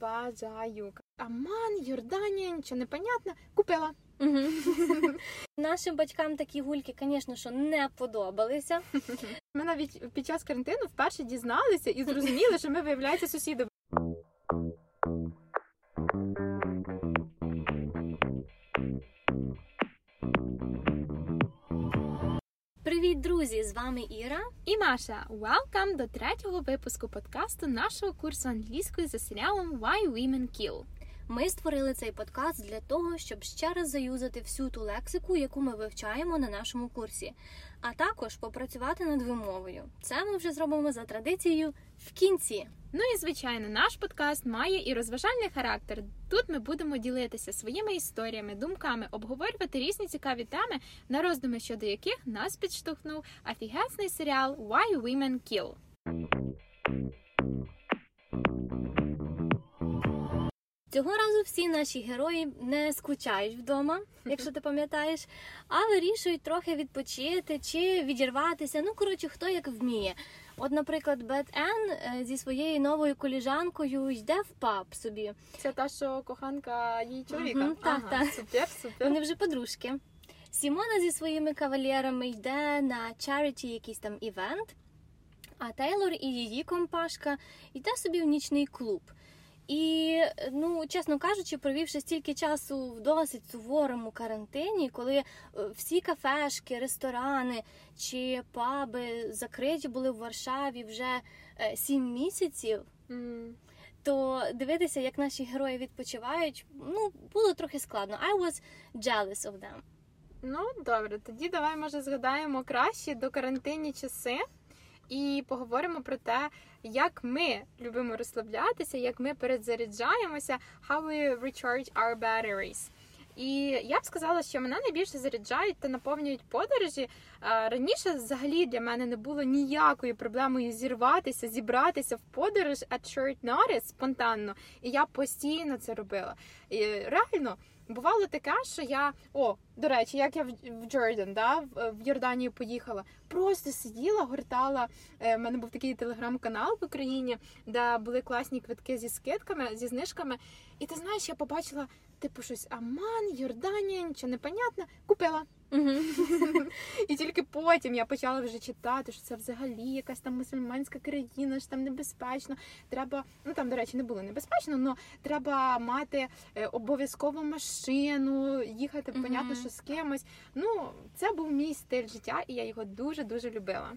бажаю. Аман, Йорданія, нічого не понятно. Купила. Нашим батькам такі гульки, звісно, що не подобалися. Ми навіть під час карантину вперше дізналися і зрозуміли, що ми виявляється сусідами. Привіт, друзі! З вами Іра. І Маша, welcome до третього випуску подкасту нашого курсу англійської за серіалом Why Women Kill. Ми створили цей подкаст для того, щоб ще раз заюзати всю ту лексику, яку ми вивчаємо на нашому курсі, а також попрацювати над вимовою. Це ми вже зробимо за традицією в кінці. Ну і звичайно, наш подкаст має і розважальний характер. Тут ми будемо ділитися своїми історіями, думками, обговорювати різні цікаві теми, на роздуми щодо яких нас підштовхнув офігезний серіал Why Women Kill. Цього разу всі наші герої не скучають вдома, якщо ти пам'ятаєш, а вирішують трохи відпочити чи відірватися. Ну, коротше, хто як вміє. От, наприклад, Бет Ен е, зі своєю новою коліжанкою йде в паб собі. Це та, що коханка її чоловіка. Мгм, так, ага, так. Супер, супер. Вони вже подружки. Сімона зі своїми кавалерами йде на charity якийсь там івент, а Тейлор і її компашка йде собі в нічний клуб. І, ну, чесно кажучи, провівши стільки часу в досить суворому карантині, коли е, всі кафешки, ресторани чи паби закриті були в Варшаві вже е, сім місяців, М. то дивитися, як наші герої відпочивають, ну, було трохи складно. I was jealous of them. Ну, добре, тоді давай, може, згадаємо кращі до карантинні часи і поговоримо про те, як ми любимо розслаблятися, як ми перезаряджаємося, how we recharge our batteries. І я б сказала, що мене найбільше заряджають та наповнюють подорожі. Раніше взагалі для мене не було ніякою проблемою зірватися, зібратися в подорож at short notice спонтанно. І я постійно це робила. І реально бувало таке, що я о, до речі, як я в, Джордан, да, в, Йорданію поїхала, просто сиділа, гортала. Е, в мене був такий телеграм-канал в Україні, де були класні квитки зі скидками, зі знижками. І ти знаєш, я побачила, типу, щось Аман, Йорданія, нічого не понятно, І тільки потім я почала вже читати, що це взагалі якась там мусульманська країна, що там небезпечно. Треба, ну там, до речі, не було небезпечно, але треба мати е, обов'язково машину, їхати, Мгм. понятно, що з кимось. Ну, це був мій стиль життя, і я його дуже дуже любила.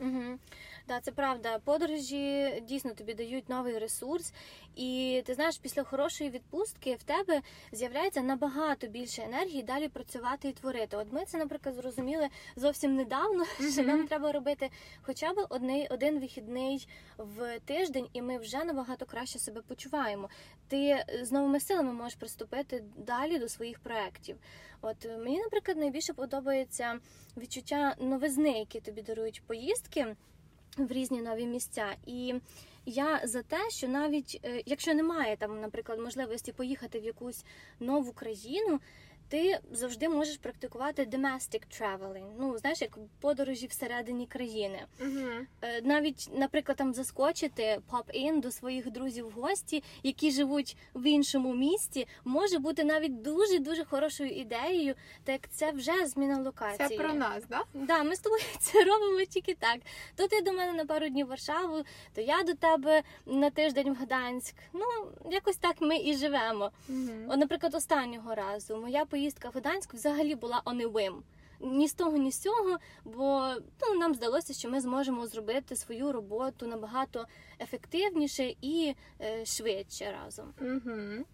Угу. Да, це правда. Подорожі дійсно тобі дають новий ресурс, і ти знаєш, після хорошої відпустки в тебе з'являється набагато більше енергії далі працювати і творити. От ми це, наприклад, зрозуміли зовсім недавно, що нам треба робити хоча б одний один вихідний в тиждень, і ми вже набагато краще себе почуваємо. Ти з новими силами можеш приступити далі до своїх проєктів. От е, мені, наприклад, найбільше подобається відчуття новизни, які тобі дарують поїздки в різні нові місця. І я за те, що навіть е, якщо немає там, наприклад, можливості поїхати в якусь нову країну. Ти завжди можеш практикувати domestic traveling, ну знаєш, як подорожі всередині країни. Е, Навіть, наприклад, там заскочити pop-in до своїх друзів в гості, які живуть в іншому місті, може бути навіть дуже дуже хорошою ідеєю, так як це вже зміна локації. Це про нас, да? Да, ми з тобою це робимо тільки так. То ти до мене на пару днів в Варшаву, то я до тебе на тиждень в Гданськ. Ну, якось так ми і живемо. Угу. От, наприклад, останнього разу моя поїздка в Гданськ взагалі була оневим. Ні з того, ні з цього, бо ну, нам здалося, що ми зможемо зробити свою роботу набагато ефективніше і е, швидше разом. Угу.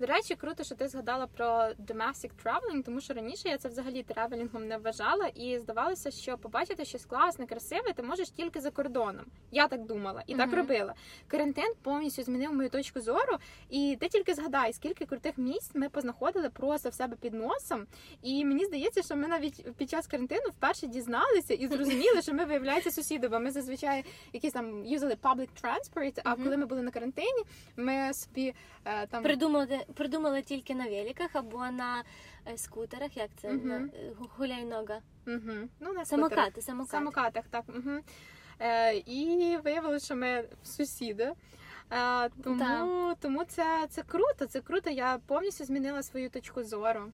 До речі, круто, що ти згадала про domestic traveling, тому що раніше я це взагалі тревелінгом не вважала, і здавалося, що побачити щось класне, красиве, ти можеш тільки за кордоном. Я так думала і так робила. Карантин повністю змінив мою точку зору, і ти тільки згадай, скільки крутих місць ми познаходили просто в себе під носом. І мені здається, що ми навіть під час карантину вперше дізналися і зрозуміли, що ми виявляється сусіди, бо ми зазвичай якісь там юзали public transport, А Мгм. коли ми були на карантині, ми собі е, там Придумали, придумали тільки на великах або на е, скутерах, як це угу. на е, гуляй-нога. Угу. Ну, на. Самокати, самокати. самокатах, так. Угу. Е, і виявилося, що ми сусіди. Е, тому тому це, це круто, це круто. Я повністю змінила свою точку зору.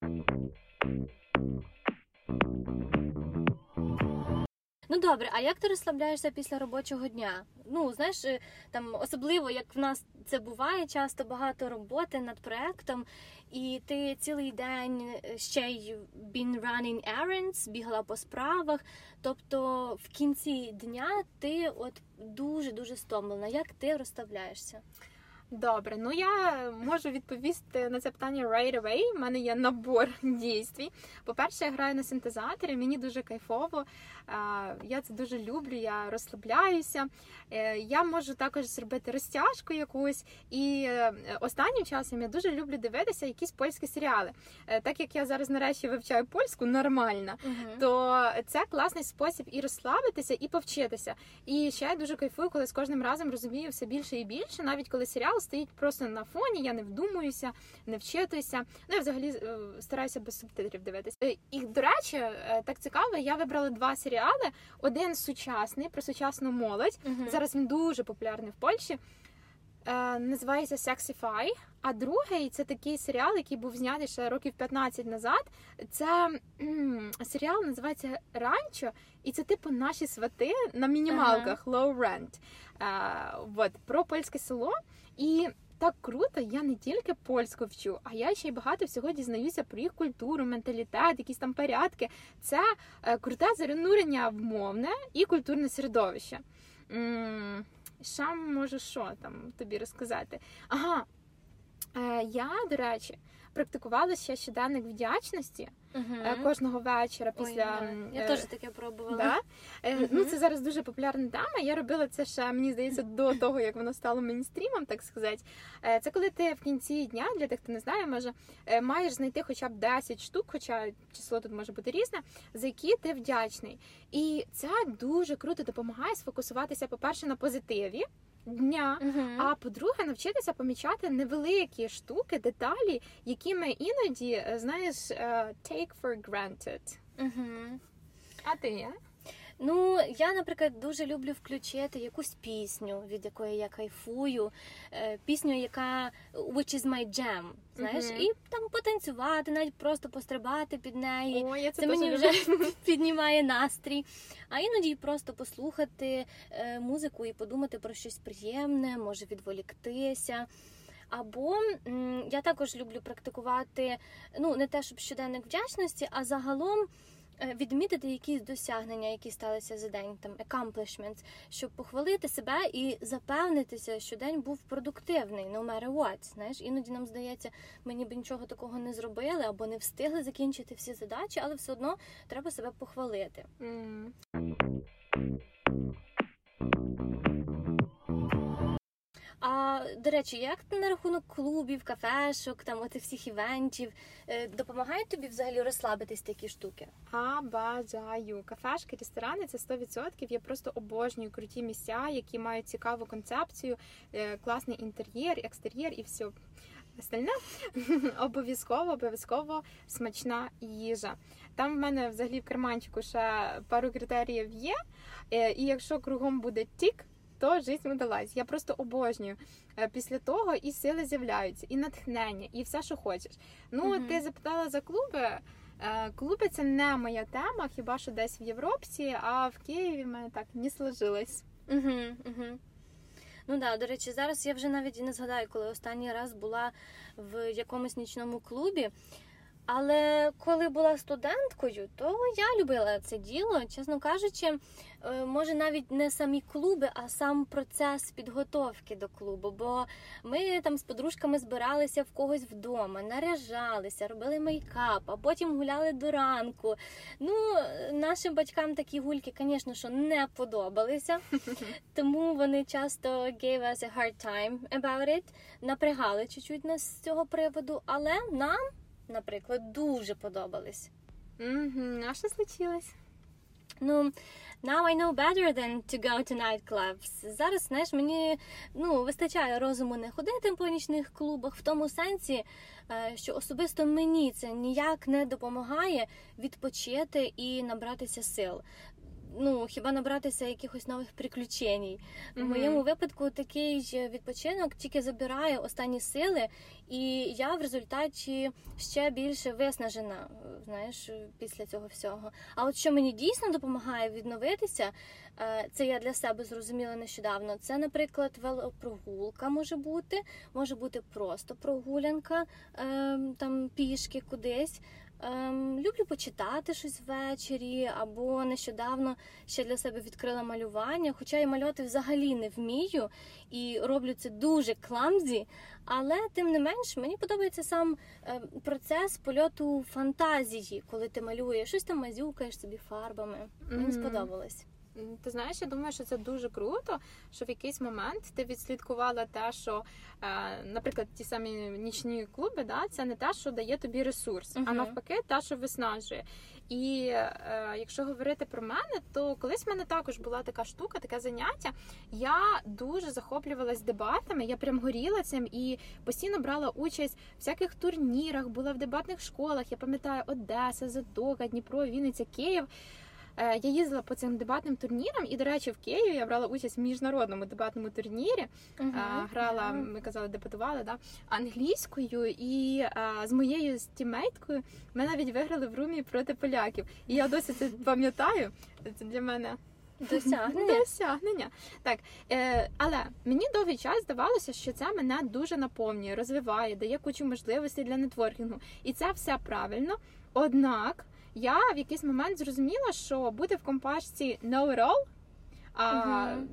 Ну добре, а як ти розслабляєшся після робочого дня? Ну знаєш, е, там особливо як в нас це буває, часто багато роботи над проектом, і ти цілий день е, ще й been running errands, бігала по справах. Тобто в кінці дня ти от дуже дуже стомлена. Як ти розставляєшся? Добре, ну я можу відповісти на це питання right away. У мене є набор дійствій. По-перше, я граю на синтезаторі, мені дуже кайфово. Я це дуже люблю, я розслабляюся. Е, я можу також зробити розтяжку якусь. І е, останнім часом я дуже люблю дивитися якісь польські серіали. Е, так як я зараз нарешті вивчаю польську нормально, uh то це класний спосіб і розслабитися, і повчитися. І ще я дуже кайфую, коли з кожним разом розумію все більше і більше, навіть коли серіал стоїть просто на фоні, я не вдумуюся, не вчитуюся. Ну я взагалі стараюся без субтитрів дивитися. І до речі, так цікаво, я вибрала два серіали. Один сучасний про сучасну молодь. Uh-huh. Зараз він дуже популярний в Польщі. Е, Називається Sexify. А другий це такий серіал, який був знятий ще років 15 назад. Це м- серіал називається Ранчо, і це типу наші свати на мінімалках low rent. Е, вот, про польське село. І так круто, я не тільки польську вчу, а я ще й багато всього дізнаюся про їх культуру, менталітет, якісь там порядки. Це е, круте занурення в мовне і культурне середовище. Ще можу що там тобі розказати? Ага, е, я, до речі, практикувала ще щоденник вдячності uh кожного вечора. Після Ой, я е, теж таке пробувала. Да? uh Ну це зараз дуже популярна тема. Я робила це ще мені здається до того, як воно стало мейнстрімом, так сказати. Це коли ти в кінці дня, для тих, хто не знає, може маєш знайти хоча б 10 штук, хоча число тут може бути різне, за які ти вдячний. І це дуже круто допомагає сфокусуватися, по перше, на позитиві дня. Uh-huh. А по-друге, навчитися помічати невеликі штуки, деталі, які ми іноді е, знаєш е, take for granted. Uh-huh. А ти? Ну, я, наприклад, дуже люблю включити якусь пісню, від якої я кайфую, е, пісню, яка which is my jam, знаєш, mm-hmm. і там потанцювати, навіть просто пострибати під неї. О, я це, це мені вже піднімає настрій. А іноді просто послухати е, музику і подумати про щось приємне, може відволіктися. Або я також люблю практикувати, ну не те, щоб щоденник вдячності, а загалом. Е, відмітити якісь досягнення, які сталися за день, там accomplishments, щоб похвалити себе і запевнитися, що день був продуктивний, no matter what. Знаєш, іноді нам здається, ми ніби нічого такого не зробили або не встигли закінчити всі задачі, але все одно треба себе похвалити. Mm. До речі, як на рахунок клубів, кафешок, там отих всіх івентів е, допомагають тобі взагалі розслабитись такі штуки? А бажаю кафешки, ресторани це 100%. Я просто обожнюю круті місця, які мають цікаву концепцію, е, класний інтер'єр, екстер'єр і все. Остальне обов'язково, обов'язково смачна їжа. Там в мене взагалі в карманчику ще пару критеріїв є. Е, і якщо кругом буде тік, то жизнь удалась. Я просто обожнюю. Е, після того і сили з'являються, і натхнення, і все, що хочеш. Ну, mm ти запитала за клуби. Е, клуби це не моя тема, хіба що десь в Європі, а в Києві в мене так не сложилось. Угу, угу. Ну да, до речі, зараз я вже навіть і не згадаю, коли останній раз була в якомусь нічному клубі. Але коли була студенткою, то я любила це діло, чесно кажучи, е, може навіть не самі клуби, а сам процес підготовки до клубу. Бо ми там з подружками збиралися в когось вдома, наряжалися, робили мейкап, а потім гуляли до ранку. Ну, нашим батькам такі гульки, звісно, що не подобалися, тому вони часто gave us a hard time about it, напрягали чуть-чуть нас з цього приводу, але нам наприклад, дуже подобались. Угу, А що случилось? Ну, now I know better than to go to nightclubs. Зараз, знаєш, мені ну, вистачає розуму не ходити по нічних клубах в тому сенсі, е, що особисто мені це ніяк не допомагає відпочити і набратися сил ну хіба набратися якихось нових приключень. В моєму випадку такий ж відпочинок тільки забирає останні сили, і я в результаті ще більше виснажена, знаєш, після цього всього. А от що мені дійсно допомагає відновитися, е, це я для себе зрозуміла нещодавно. Це, наприклад, велопрогулка може бути, може бути просто прогулянка ем, там пішки кудись. Ем, люблю почитати щось ввечері, або нещодавно ще для себе відкрила малювання. Хоча я малювати взагалі не вмію і роблю це дуже кламзі, але тим не менш мені подобається сам ем, процес польоту фантазії, коли ти малюєш щось там мазюкаєш собі фарбами. Мені сподобалось. Ти знаєш, я думаю, що це дуже круто, що в якийсь момент ти відслідкувала те, що, е, наприклад, ті самі нічні клуби, да, це не те, що дає тобі ресурс, а навпаки, те, що виснажує. І е, якщо говорити про мене, то колись в мене також була така штука, таке заняття. Я дуже захоплювалась дебатами, я прям горіла цим і постійно брала участь в всяких турнірах, була в дебатних школах. Я пам'ятаю Одеса, Затока, Дніпро, Вінниця, Київ. Е, Я їздила по цим дебатним турнірам, і, до речі, в Києві я брала участь в міжнародному дебатному турнірі. Е, Грала, ми казали, дебатували да, англійською, і е, з моєю тімейткою ми навіть виграли в румі проти поляків. І я досі це пам'ятаю. Це для мене Досягнення. досягнення. Так, е, але мені довгий час здавалося, що це мене дуже наповнює, розвиває, дає кучу можливостей для нетворкінгу. І це все правильно. Однак я в якийсь момент зрозуміла, що бути в компашці know it all, а Мгм.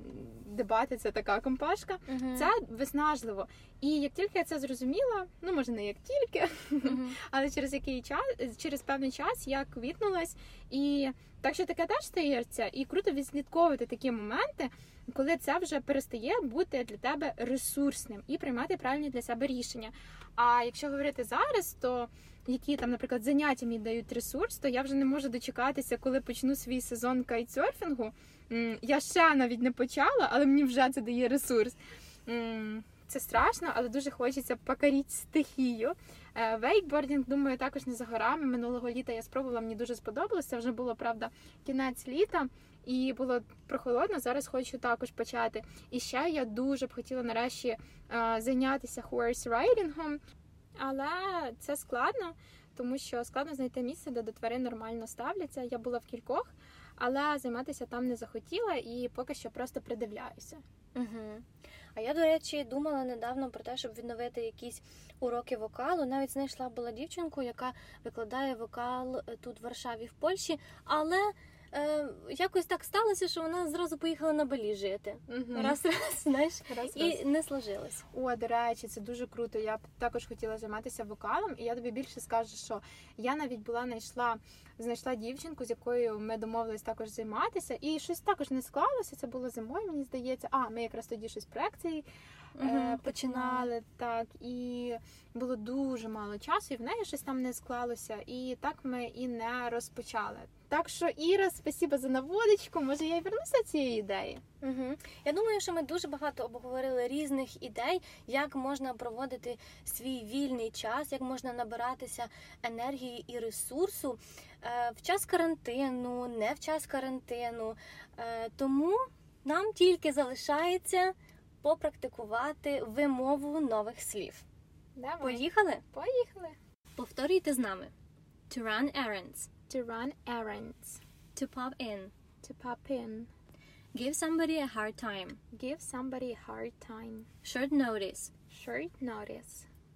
дебати це така компашка. Мгм. Це виснажливо. І як тільки я це зрозуміла, ну може не як тільки, Мгм. але через який час, через певний час я квітнулась. І так що таке теж стається, і круто відслідковувати такі моменти, коли це вже перестає бути для тебе ресурсним і приймати правильні для себе рішення. А якщо говорити зараз, то які там, наприклад, заняття мені дають ресурс, то я вже не можу дочекатися, коли почну свій сезон кайтсерфінгу. Я ще навіть не почала, але мені вже це дає ресурс. Це страшно, але дуже хочеться покорити стихію. Е, Вейкбордінг, думаю, також не за горами. Минулого літа я спробувала, мені дуже сподобалося. Вже було правда кінець літа. І було прохолодно. Зараз хочу також почати. І ще я дуже б хотіла нарешті е, зайнятися horse райдингом, але це складно, тому що складно знайти місце, де до тварин нормально ставляться. Я була в кількох, але займатися там не захотіла і поки що просто придивляюся. Угу. А я, до речі, думала недавно про те, щоб відновити якісь уроки вокалу. Навіть знайшла була дівчинку, яка викладає вокал тут в Варшаві, в Польщі, але е, якось так сталося, що вона зразу поїхала на Балі жити. Угу. Раз, раз, знаєш, Раз, раз. і не сложилось. О, до речі, це дуже круто. Я б також хотіла займатися вокалом, і я тобі більше скажу, що я навіть була знайшла, знайшла дівчинку, з якою ми домовились також займатися, і щось також не склалося. Це було зимою, мені здається. А ми якраз тоді щось проекції е, Мгм, починали так, і було дуже мало часу, і в неї щось там не склалося. І так ми і не розпочали. Так що, Іра, спасіба за наводочку. Може, я й вернуся до цієї ідеї. Угу. Я думаю, що ми дуже багато обговорили різних ідей, як можна проводити свій вільний час, як можна набиратися енергії і ресурсу в час карантину, не в час карантину. Е, тому нам тільки залишається попрактикувати вимову нових слів. Давай. Поїхали? Поїхали. Повторюйте з нами: to run errands, To run errands. to pop in, To pop in. give somebody a hard time, Give somebody a hard time. short notice, Short notice.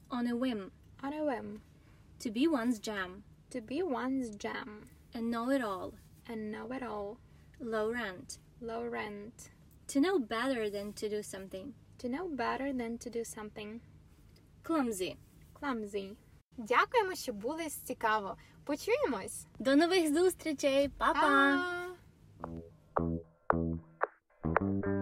on a whim, On a whim. to be one's jam, To be one's gem A know it all. A know it all. Low rent. Low rent. To know better than to do something. To know better than to do something. Clumsy. Clumsy. Дякуємо, що були цікаво. Почуємось. До нових зустрічей. Па-па! Па-па!